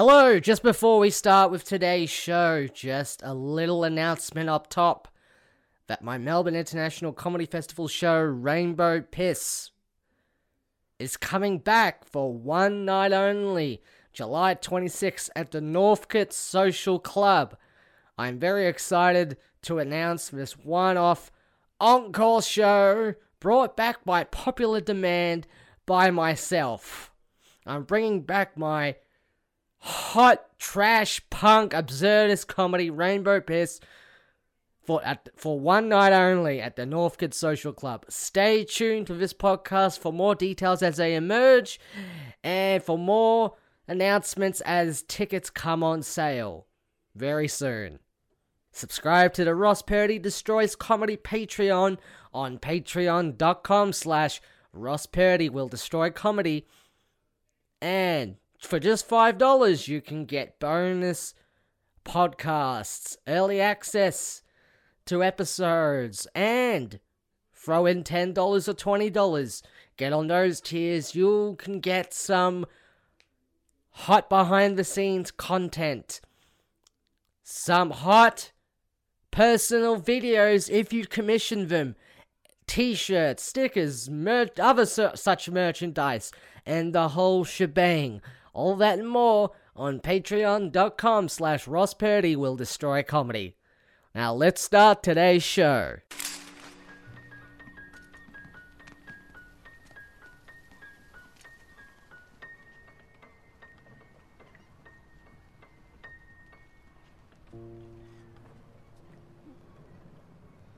Hello, just before we start with today's show, just a little announcement up top that my Melbourne International Comedy Festival show, Rainbow Piss, is coming back for one night only, July 26th at the Northcote Social Club. I'm very excited to announce this one off encore show brought back by popular demand by myself. I'm bringing back my hot trash punk absurdist comedy Rainbow Piss for at, for one night only at the Northcote Social Club. Stay tuned to this podcast for more details as they emerge and for more announcements as tickets come on sale very soon. Subscribe to the Ross Purdy Destroys Comedy Patreon on patreon.com slash Ross Purdy will destroy comedy. And for just $5, you can get bonus podcasts, early access to episodes, and throw in $10 or $20. Get on those tiers, you can get some hot behind the scenes content, some hot personal videos if you commission them, t shirts, stickers, other su- such merchandise, and the whole shebang. All that and more on patreon.com slash Ross Purdy will destroy comedy. Now let's start today's show.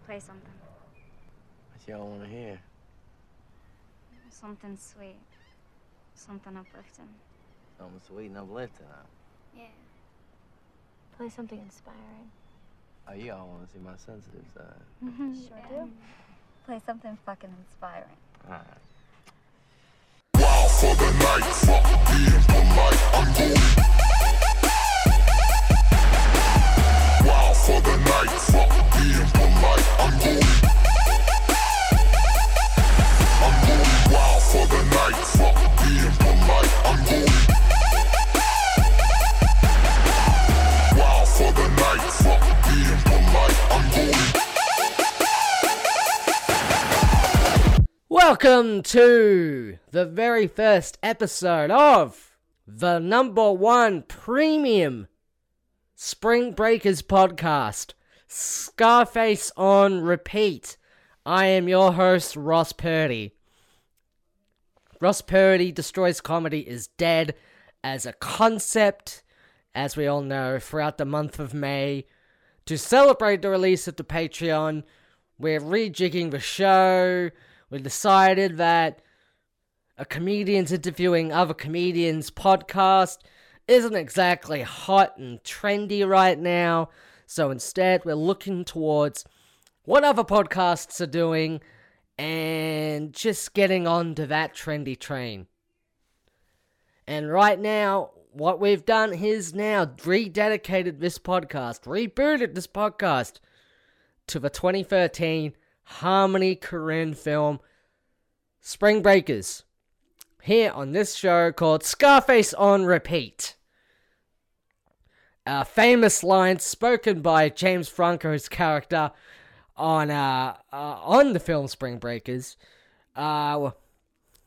Play something. What y'all want to hear? Something sweet. Something uplifting. Something sweet and uplifting. Huh? Yeah. Play something inspiring. Oh, you all want to see my sensitive side. Sure do. Play something fucking inspiring. All right. for the night, fuck being polite, I'm going. Wow for the night, fuck being polite, I'm going. Welcome to the very first episode of the number one premium Spring Breakers podcast, Scarface on Repeat. I am your host, Ross Purdy. Ross Purdy Destroys Comedy is dead as a concept, as we all know, throughout the month of May. To celebrate the release of the Patreon, we're rejigging the show. We decided that a comedian's interviewing other comedians podcast isn't exactly hot and trendy right now. So instead, we're looking towards what other podcasts are doing and just getting onto that trendy train. And right now, what we've done is now rededicated this podcast, rebooted this podcast to the 2013 Harmony Korine film Spring Breakers. Here on this show called Scarface on Repeat. A famous line spoken by James Franco's character on uh, uh on the film Spring Breakers. Uh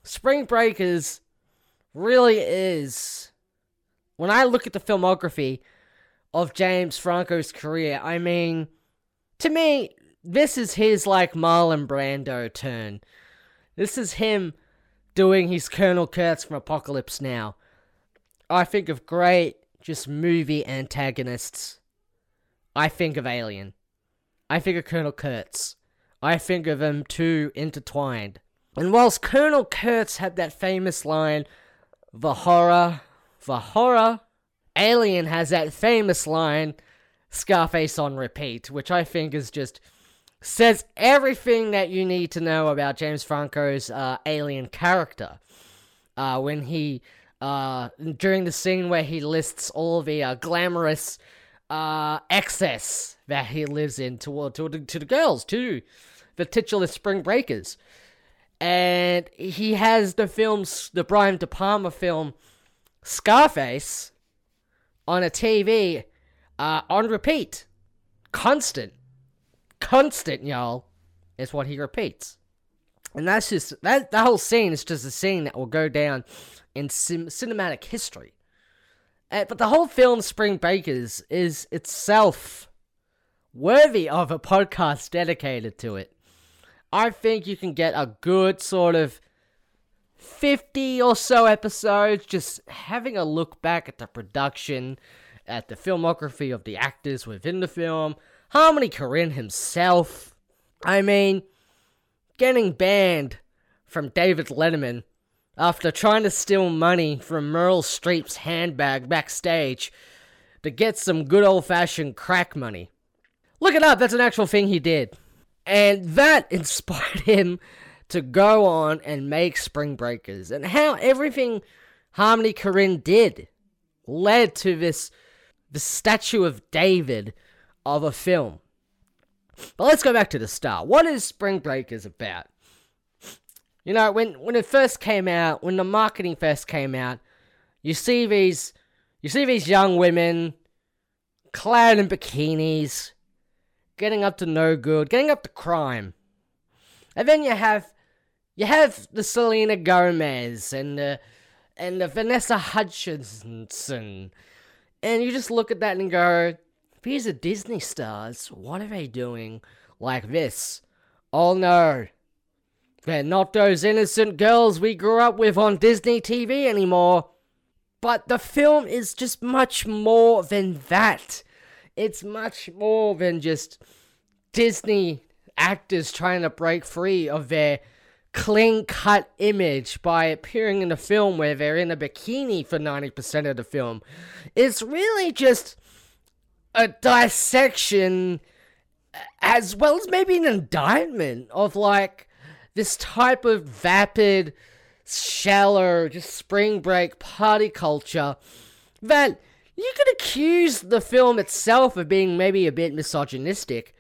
Spring Breakers really is when I look at the filmography of James Franco's career, I mean to me this is his like Marlon Brando turn. This is him doing his Colonel Kurtz from Apocalypse Now. I think of great just movie antagonists. I think of Alien. I think of Colonel Kurtz. I think of them two intertwined. And whilst Colonel Kurtz had that famous line, the horror, the horror, Alien has that famous line, Scarface on repeat, which I think is just says everything that you need to know about James Franco's uh, alien character. Uh, when he, uh, during the scene where he lists all the uh, glamorous uh, excess that he lives in toward to, to the girls, to the titular spring breakers. And he has the films, the Brian De Palma film Scarface, on a TV uh, on repeat. Constant. Constant, y'all, is what he repeats. And that's just, that, that whole scene is just a scene that will go down in sim- cinematic history. Uh, but the whole film Spring Breakers is itself worthy of a podcast dedicated to it. I think you can get a good sort of 50 or so episodes just having a look back at the production, at the filmography of the actors within the film, Harmony Korine himself. I mean, getting banned from David Letterman after trying to steal money from Meryl Streep's handbag backstage to get some good old fashioned crack money. Look it up, that's an actual thing he did. And that inspired him to go on and make Spring Breakers. And how everything Harmony Korine did led to this the statue of David of a film. But let's go back to the start. What is Spring Breakers about? You know, when when it first came out, when the marketing first came out, you see these you see these young women clad in bikinis, getting up to no good, getting up to crime. And then you have you have the Selena Gomez and the and the Vanessa Hutchinson. And you just look at that and go, these are Disney stars. What are they doing like this? Oh no. They're not those innocent girls we grew up with on Disney TV anymore. But the film is just much more than that. It's much more than just Disney actors trying to break free of their clean cut image by appearing in a film where they're in a bikini for 90% of the film. It's really just a dissection as well as maybe an indictment of like this type of vapid, shallow, just spring break party culture that you could accuse the film itself of being maybe a bit misogynistic,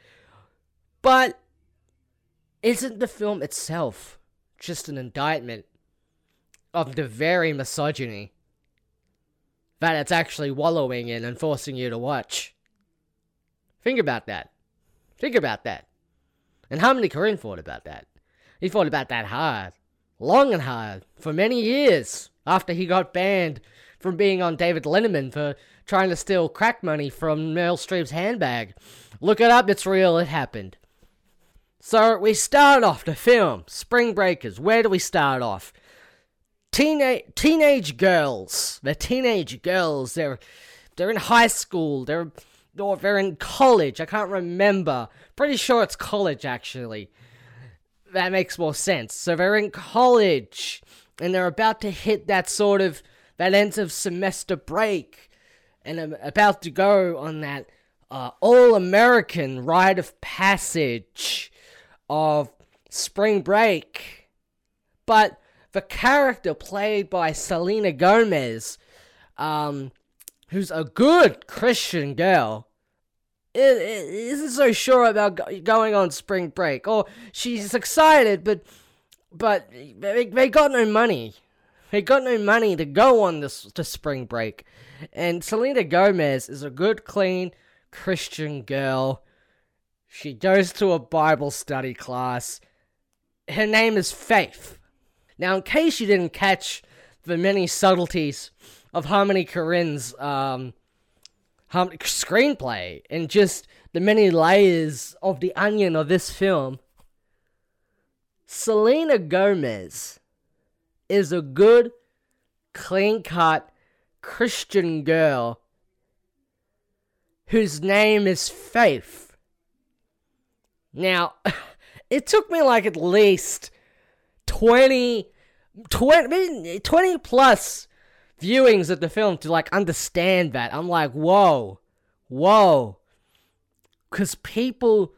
but isn't the film itself just an indictment of the very misogyny that it's actually wallowing in and forcing you to watch? Think about that. Think about that. And Harmony Korine thought about that. He thought about that hard. Long and hard. For many years. After he got banned from being on David Letterman for trying to steal crack money from Meryl Streep's handbag. Look it up, it's real, it happened. So we start off the film, Spring Breakers. Where do we start off? Teenage teenage girls. They're teenage girls. They're they're in high school. They're or they're in college. I can't remember. Pretty sure it's college actually. That makes more sense. So they're in college and they're about to hit that sort of that end of semester break and I'm about to go on that uh, all American rite of passage of spring break. But the character played by Selena Gomez, um, who's a good Christian girl, is isn't so sure about going on spring break. Or she's excited, but but they got no money. They got no money to go on this to spring break. And Selena Gomez is a good, clean Christian girl. She goes to a Bible study class. Her name is Faith. Now, in case you didn't catch the many subtleties of Harmony Korine's um, screenplay and just the many layers of the onion of this film, Selena Gomez is a good, clean cut Christian girl whose name is Faith. Now, it took me like at least 20, 20, 20 plus viewings of the film to like understand that. I'm like, whoa, whoa. Because people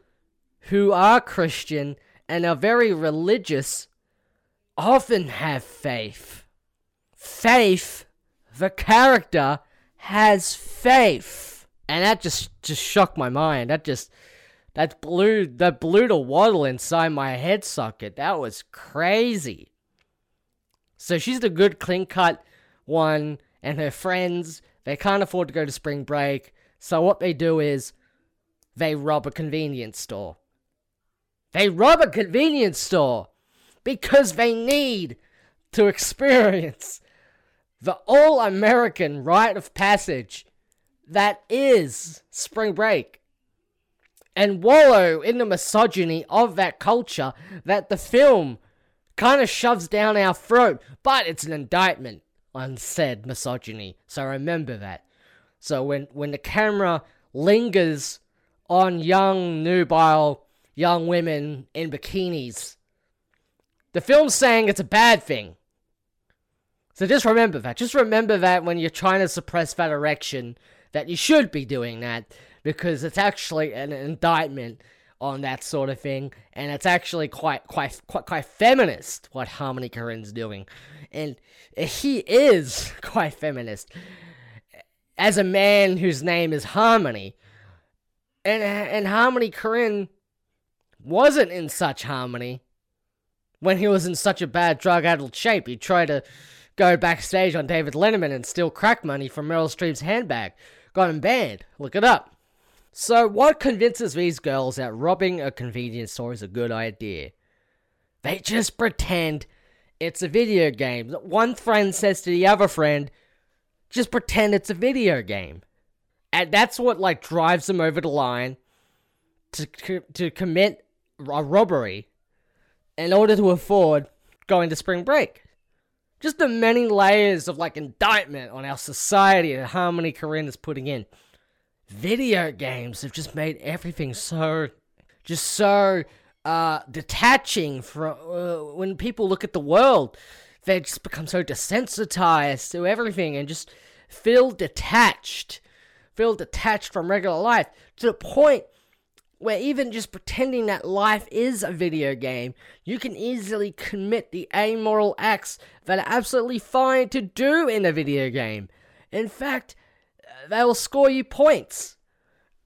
who are Christian and are very religious often have faith. Faith, the character, has faith. And that just, just shocked my mind. That just, that blew, that blew the waddle inside my head socket. That was crazy. So she's the good clean cut one, and her friends, They can't afford to go to spring break, so what they do is they rob a convenience store. They rob a convenience store because they need to experience the all American rite of passage that is spring break and wallow in the misogyny of that culture that the film kind of shoves down our throat, but it's an indictment on said misogyny. So remember that. So when when the camera lingers on young nubile young women in bikinis, the film's saying it's a bad thing. So just remember that. Just remember that when you're trying to suppress that erection, that you should be doing that because it's actually an indictment on that sort of thing, and it's actually quite quite quite quite feminist what Harmony Korine's doing, and he is quite feminist as a man whose name is Harmony, and and Harmony Korine wasn't in such harmony when he was in such a bad drug-addled shape. He tried to go backstage on David Letterman and steal crack money from Meryl Streep's handbag. Got him banned. Look it up. So, what convinces these girls that robbing a convenience store is a good idea? They just pretend it's a video game. One friend says to the other friend, just pretend it's a video game. And that's what, like, drives them over the line to, to commit a robbery in order to afford going to spring break. Just the many layers of, like, indictment on our society that Harmony Korine is putting in video games have just made everything so just so uh, detaching from uh, when people look at the world they just become so desensitized to everything and just feel detached feel detached from regular life to the point where even just pretending that life is a video game, you can easily commit the amoral acts that are absolutely fine to do in a video game. In fact, they will score you points.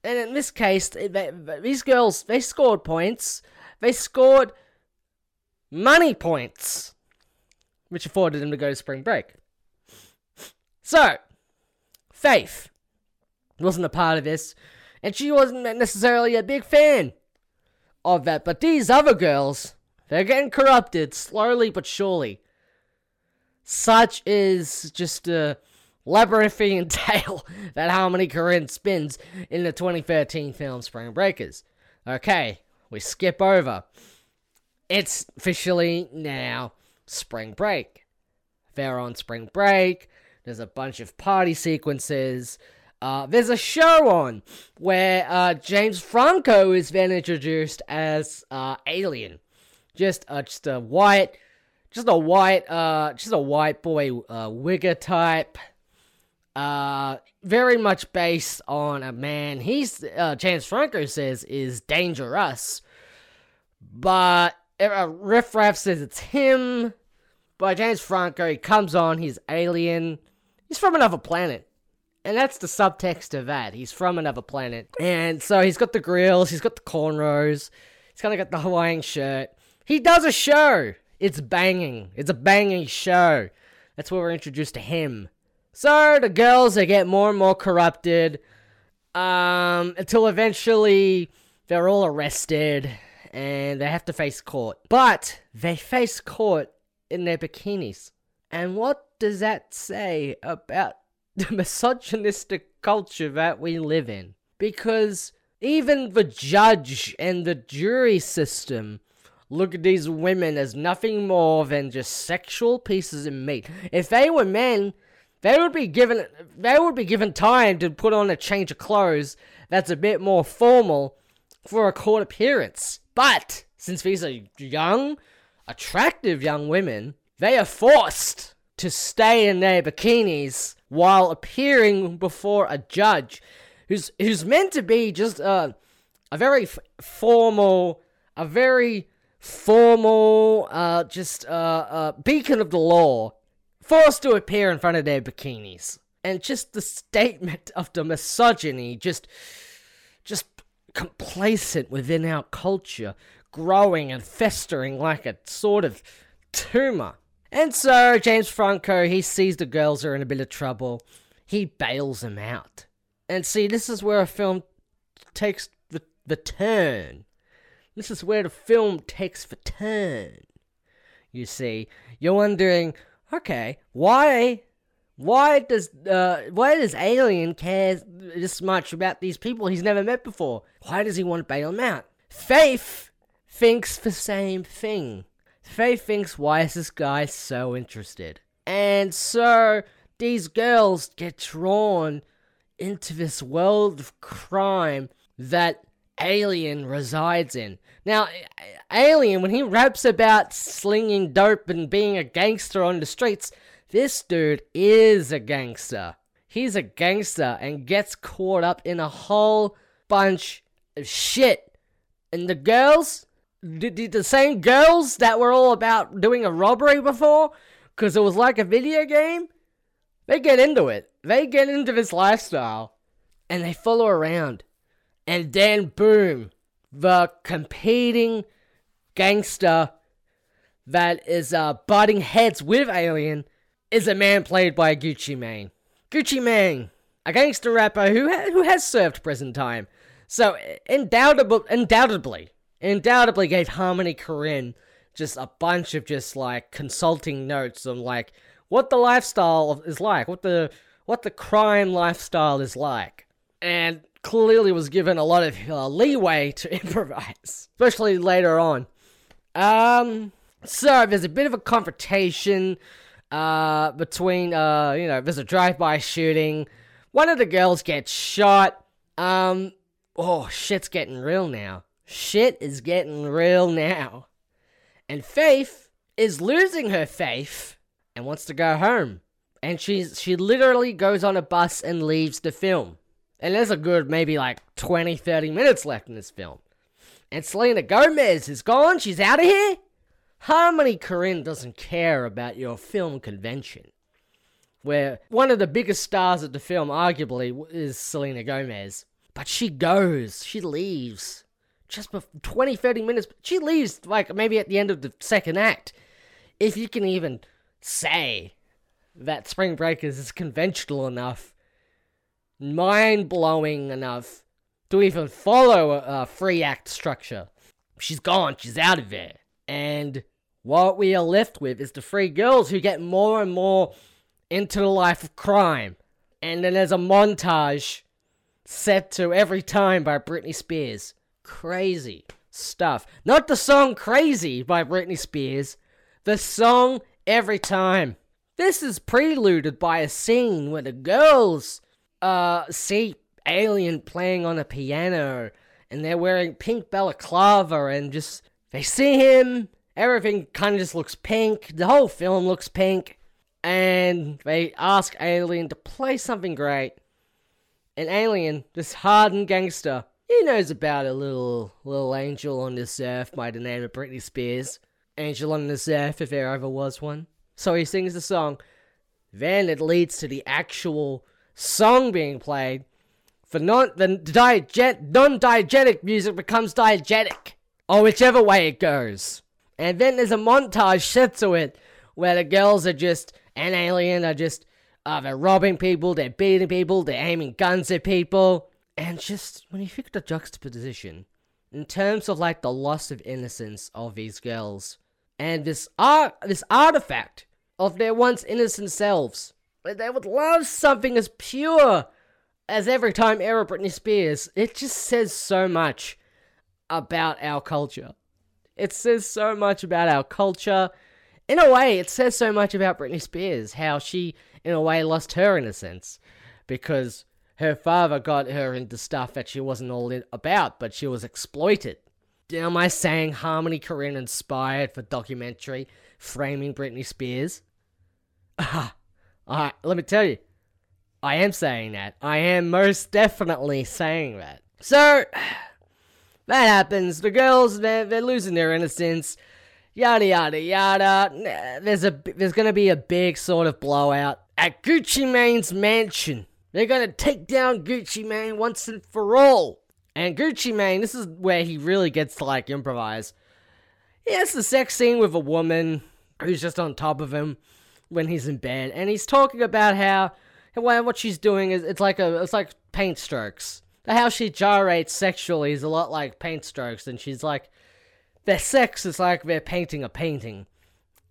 And in this case, they, these girls, they scored points. They scored money points, which afforded them to go to spring break. So, Faith wasn't a part of this, and she wasn't necessarily a big fan of that. But these other girls, they're getting corrupted slowly but surely. Such is just a labyrinthine tale that Harmony Korine spins in the 2013 film Spring Breakers. Okay, we skip over. It's officially now spring break. They're on spring break. There's a bunch of party sequences. Uh, there's a show on where uh, James Franco is then introduced as uh, Alien, just uh, just a white, just a white, uh, just a white boy uh, wigger type. Uh, very much based on a man he's uh, James Franco says is Dangeruss, but uh, Riff Raff says it's him. But James Franco, he comes on, he's alien, he's from another planet. And that's the subtext of that. He's from another planet. And so he's got the grills, he's got the cornrows, he's kind of got the Hawaiian shirt. He does a show. It's banging. It's a banging show. That's where we're introduced to him. So the girls, they get more and more corrupted. Um, until eventually they're all arrested and they have to face court. But they face court in their bikinis. And what does that say about the misogynistic culture that we live in? Because even the judge and the jury system look at these women as nothing more than just sexual pieces of meat. If they were men, they would be given they would be given time to put on a change of clothes that's a bit more formal for a court appearance. But since these are young, attractive young women, they are forced to stay in their bikinis while appearing before a judge who's who's meant to be just a a very f- formal, a very formal, uh, just uh, uh, beacon of the law, forced to appear in front of their bikinis, and just the statement of the misogyny, just just complacent within our culture, growing and festering like a sort of tumor. And so James Franco, he sees the girls are in a bit of trouble. he bails them out. And see, this is where a film takes the, the turn. This is where the film takes the turn. You see, you're wondering, okay, why, why does, uh, why does Alien care this much about these people he's never met before? Why does he want to bail them out? Faith thinks the same thing. Faith thinks, why is this guy so interested? And so these girls get drawn into this world of crime that Alien resides in. Now, Alien, when he raps about slinging dope and being a gangster on the streets, this dude is a gangster. He's a gangster and gets caught up in a whole bunch of shit. And the girls, the, the, same girls that were all about doing a robbery before, because it was like a video game, they get into it. They get into this lifestyle and they follow around. And then, boom, the competing gangster that is uh, butting heads with Alien is a man played by Gucci Mane. Gucci Mane, a gangster rapper who ha- who has served prison time. So undoubtedly, undoubtedly, undoubtedly gave Harmony Korine just a bunch of just like consulting notes on like what the lifestyle is like, what the what the crime lifestyle is like, and clearly was given a lot of uh, leeway to improvise, especially later on. Um, so there's a bit of a confrontation uh, between, uh, you know, there's a drive-by shooting. One of the girls gets shot. Um, oh, shit's getting real now. Shit is getting real now. And Faith is losing her faith and wants to go home. And she's she literally goes on a bus and leaves the film. And there's a good maybe like 20, 30 minutes left in this film. And Selena Gomez is gone. She's out of here. Harmony Korine doesn't care about your film convention. Where one of the biggest stars of the film, arguably, is Selena Gomez. But she goes. She leaves. Just for 20, 30 minutes. She leaves, like, maybe at the end of the second act. If you can even say that Spring Breakers is conventional enough, mind blowing enough to even follow a, a free act structure. She's gone, she's out of there. And what we are left with is the three girls who get more and more into the life of crime. And then there's a montage set to Every Time by Britney Spears. Crazy stuff. Not the song Crazy by Britney Spears, the song Every Time. This is preluded by a scene where the girls uh, see Alien playing on a piano and they're wearing pink balaclava and just they see him everything kind of just looks pink the whole film looks pink and they ask alien to play something great. And alien this hardened gangster he knows about a little little angel on this earth by the name of britney spears. Angel on this earth if there ever was one. So he sings the song. Then it leads to the actual song being played for non the dieget non-diegetic music becomes diegetic or whichever way it goes. And then there's a montage set to it where the girls are just an alien are just uh, they're robbing people they're beating people they're aiming guns at people. And just when you think of the juxtaposition in terms of like the loss of innocence of these girls and this art this artifact of their once innocent selves they would love something as pure as every time era Britney Spears. It just says so much about our culture. It says so much about our culture. In a way, it says so much about Britney Spears, how she, in a way, lost her innocence. Because her father got her into stuff that she wasn't all about, but she was exploited. Am I saying Harmony Korine inspired for documentary framing Britney Spears? Ah, Alright, let me tell you. I am saying that. I am most definitely saying that. So, that happens. The girls, they're, they're losing their innocence. Yada yada yada. There's a there's gonna be a big sort of blowout at Gucci Mane's mansion. They're gonna take down Gucci Mane once and for all. And Gucci Mane, this is where he really gets to like improvise. He has the sex scene with a woman who's just on top of him when he's in bed, and he's talking about how what she's doing is it's like a it's like paint strokes. How she gyrates sexually is a lot like paint strokes, and she's like, their sex is like they're painting a painting,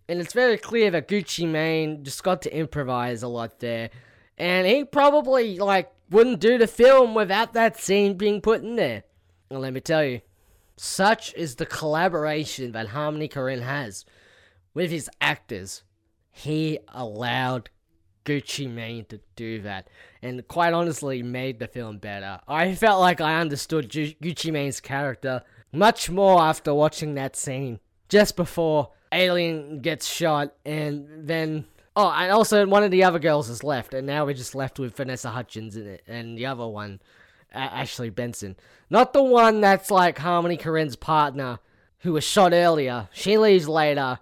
and it's very clear that Gucci Mane just got to improvise a lot there, and he probably like wouldn't do the film without that scene being put in there. And let me tell you, such is the collaboration that Harmony Korine has with his actors. He allowed Gucci Mane to do that, and quite honestly, made the film better. I felt like I understood Gu- Gucci Mane's character much more after watching that scene just before Alien gets shot, and then oh, and also one of the other girls is left, and now we're just left with Vanessa Hutchins in it, and the other one, Ashley Benson, not the one that's like Harmony Korine's partner who was shot earlier. She leaves later,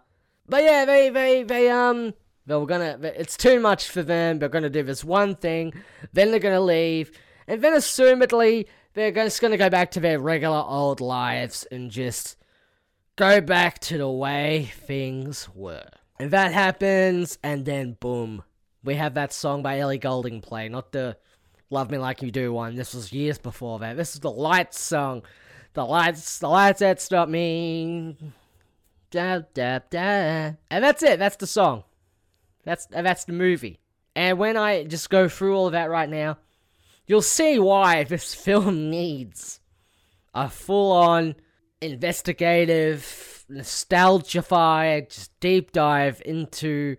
but yeah, they they they um they were gonna. It's too much for them. They're gonna do this one thing, then they're gonna leave, and then assumedly they're just gonna go back to their regular old lives and just go back to the way things were. And that happens, and then boom, we have that song by Ellie Goulding play, not the "Love Me Like You Do" one. This was years before that. This is the Lights song. The lights, the lights that stop me. Da da da. And that's it. That's the song. That's uh, that's the movie. And when I just go through all of that right now, you'll see why this film needs a full-on investigative, nostalgified, just deep dive into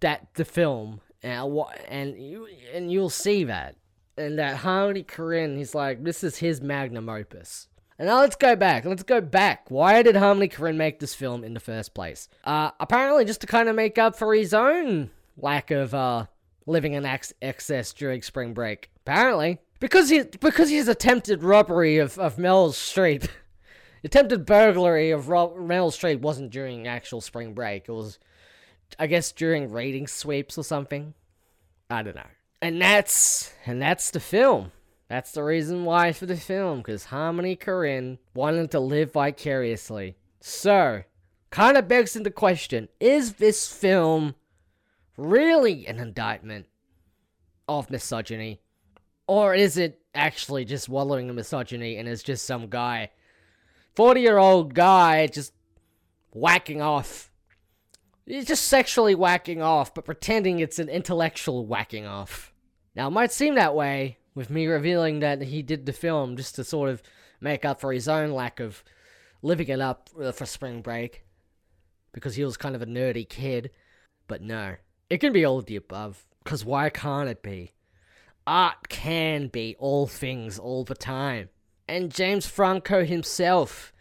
that the film and what and you and you'll see that and that Harmony Korine, he's like, this is his magnum opus. And now let's go back. Let's go back. Why did Harmony Korine make this film in the first place? Uh, apparently just to kind of make up for his own lack of uh, living in ex- excess during spring break. Apparently. Because he because his attempted robbery of, of Mel Street, attempted burglary of Ro- Mel Streep wasn't during actual spring break. It was, I guess, during rating sweeps or something. I don't know. And that's and that's the film. That's the reason why for the film, because Harmony Korine wanted to live vicariously. So, kind of begs into question is this film really an indictment of misogyny? Or is it actually just wallowing in misogyny and is just some guy, 40 year old guy, just whacking off? He's just sexually whacking off, but pretending it's an intellectual whacking off. Now, it might seem that way, with me revealing that he did the film just to sort of make up for his own lack of living it up uh, for spring break because he was kind of a nerdy kid. But no, it can be all of the above because why can't it be? Art can be all things all the time. And James Franco himself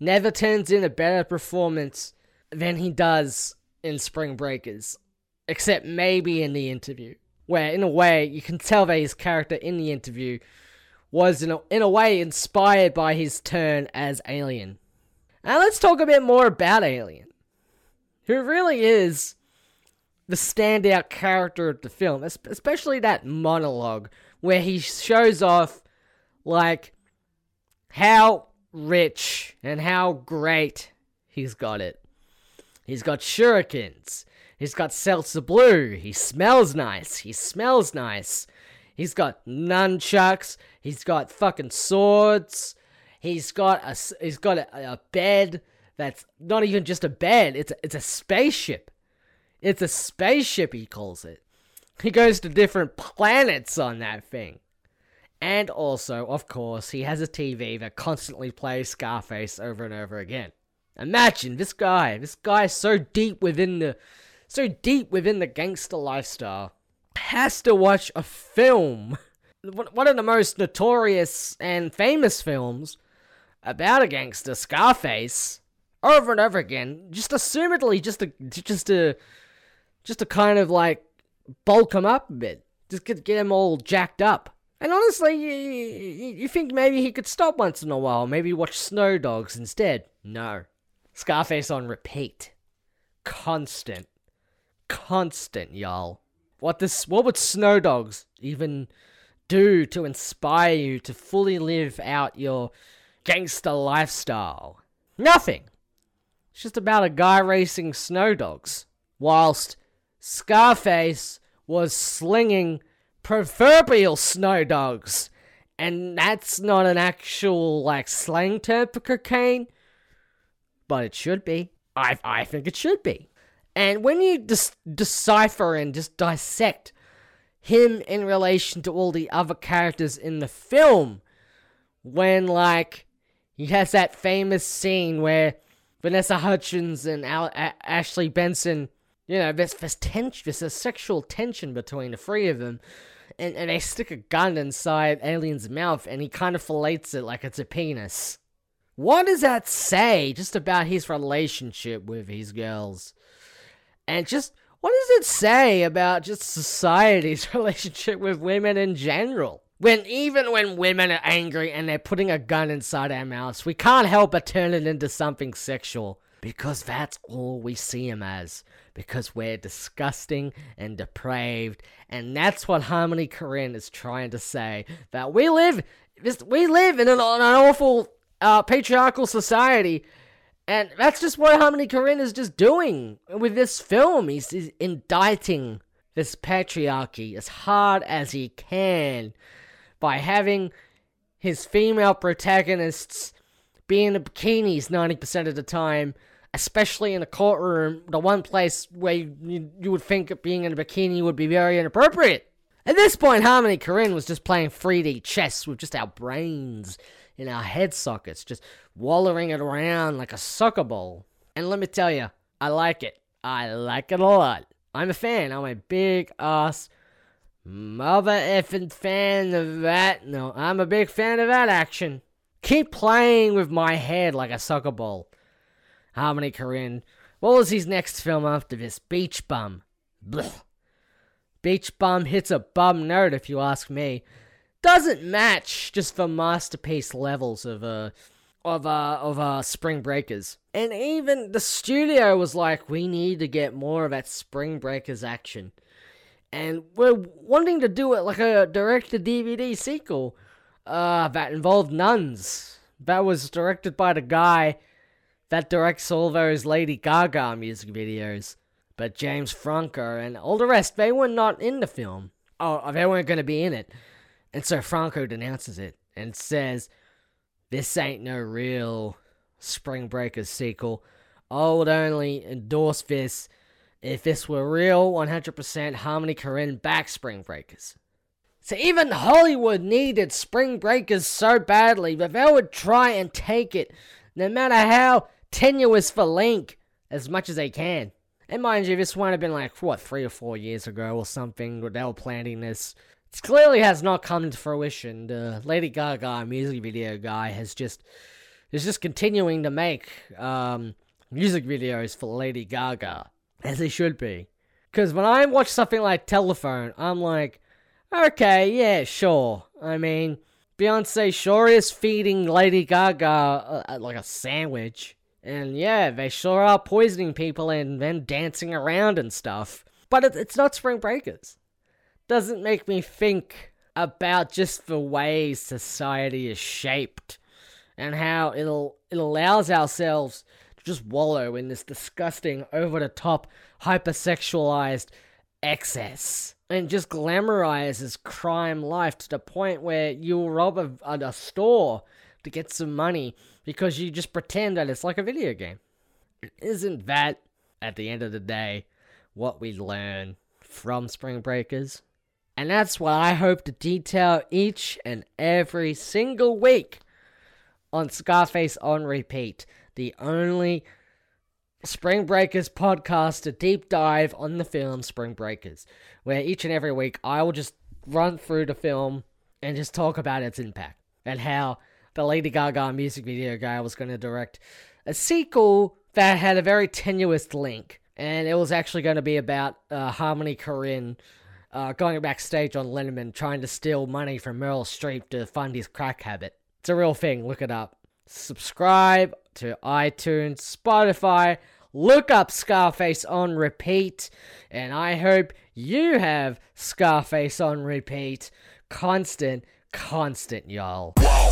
never turns in a better performance than he does in Spring Breakers, except maybe in the interview where in a way you can tell that his character in the interview was in a, in a way inspired by his turn as Alien. Now let's talk a bit more about Alien, who really is the standout character of the film, especially that monologue where he shows off like how rich and how great he's got it. He's got shurikens. He's got seltzer blue. He smells nice. He smells nice. He's got nunchucks. He's got fucking swords. He's got a he's got a, a bed that's not even just a bed. It's a, it's a spaceship. It's a spaceship. He calls it. He goes to different planets on that thing. And also, of course, he has a TV that constantly plays Scarface over and over again. Imagine this guy. This guy is so deep within the so deep within the gangster lifestyle, has to watch a film, one of the most notorious and famous films about a gangster, Scarface, over and over again, just assumedly just to just to just to kind of like bulk him up a bit, just get get him all jacked up. And honestly, you, you think maybe he could stop once in a while, maybe watch Snow Dogs instead. No. Scarface on repeat. Constant constant, y'all. What this what would Snow Dogs even do to inspire you to fully live out your gangster lifestyle? Nothing. It's just about a guy racing snow dogs. Whilst Scarface was slinging proverbial snow dogs. And that's not an actual, like, slang term for cocaine, but it should be. I, I think it should be. And when you just decipher and just dissect him in relation to all the other characters in the film, when, like, he has that famous scene where Vanessa Hudgens and Al- A- Ashley Benson, you know, there's, tension, there's a sexual tension between the three of them, and, and they stick a gun inside Alien's mouth, and he kind of fillets it like it's a penis. What does that say just about his relationship with his girls? And just, what does it say about just society's relationship with women in general? When even when women are angry and they're putting a gun inside our mouths, we can't help but turn it into something sexual. Because that's all we see them as. Because we're disgusting and depraved. And that's what Harmony Korine is trying to say. That we live we live in an, an awful uh, patriarchal society. And that's just what Harmony Korine is just doing with this film. He's, he's indicting this patriarchy as hard as he can by having his female protagonists be in bikinis 90% of the time, especially in a courtroom, the one place where you, you, would think being in a bikini would be very inappropriate. At this point, Harmony Korine was just playing 3D chess with just our brains in our head sockets, just wallowing it around like a soccer ball. And let me tell you, I like it. I like it a lot. I'm a fan. I'm a big ass mother effing fan of that. No, I'm a big fan of that action. Keep playing with my head like a soccer ball. Harmony Korine. What was his next film after this? Beach Bum. Blech. Beach Bum hits a bum note, if you ask me. Doesn't match just the masterpiece levels of uh of uh of uh Spring Breakers. And even the studio was like, we need to get more of that Spring Breakers action. And we're wanting to do it like a direct to DVD sequel. Uh that involved nuns. That was directed by the guy that directs all those Lady Gaga music videos. But James Franco and all the rest, they were not in the film. Oh, they weren't going to be in it. And so Franco denounces it and says, This ain't no real Spring Breakers sequel. I would only endorse this if this were real 100% Harmony Korine back Spring Breakers. So even Hollywood needed Spring Breakers so badly that they would try and take it, no matter how tenuous for Link, as much as they can. And mind you, this might have been like, what, three or four years ago or something, they were planning this. Clearly has not come to fruition. The Lady Gaga music video guy has just is just continuing to make um, music videos for Lady Gaga, as he should be. Because when I watch something like Telephone, I'm like, okay, yeah, sure. I mean, Beyonce sure is feeding Lady Gaga uh, like a sandwich. And yeah, they sure are poisoning people and then dancing around and stuff. But it, it's not Spring Breakers. Doesn't make me think about just the way society is shaped and how it'll it allows ourselves to just wallow in this disgusting, over the top, hypersexualized excess and just glamorizes crime life to the point where you'll rob a, a store to get some money because you just pretend that it's like a video game. Isn't that, at the end of the day, what we learn from Spring Breakers? And that's what I hope to detail each and every single week on Scarface on Repeat, the only Spring Breakers podcast to deep dive on the film Spring Breakers, where each and every week I will just run through the film and just talk about its impact and how the Lady Gaga music video guy was going to direct a sequel that had a very tenuous link. And it was actually going to be about uh, Harmony Korine uh, going backstage on Letterman trying to steal money from Meryl Streep to fund his crack habit. It's a real thing. Look it up. Subscribe to iTunes, Spotify. Look up Scarface on repeat. And I hope you have Scarface on repeat. Constant, constant, y'all. Wow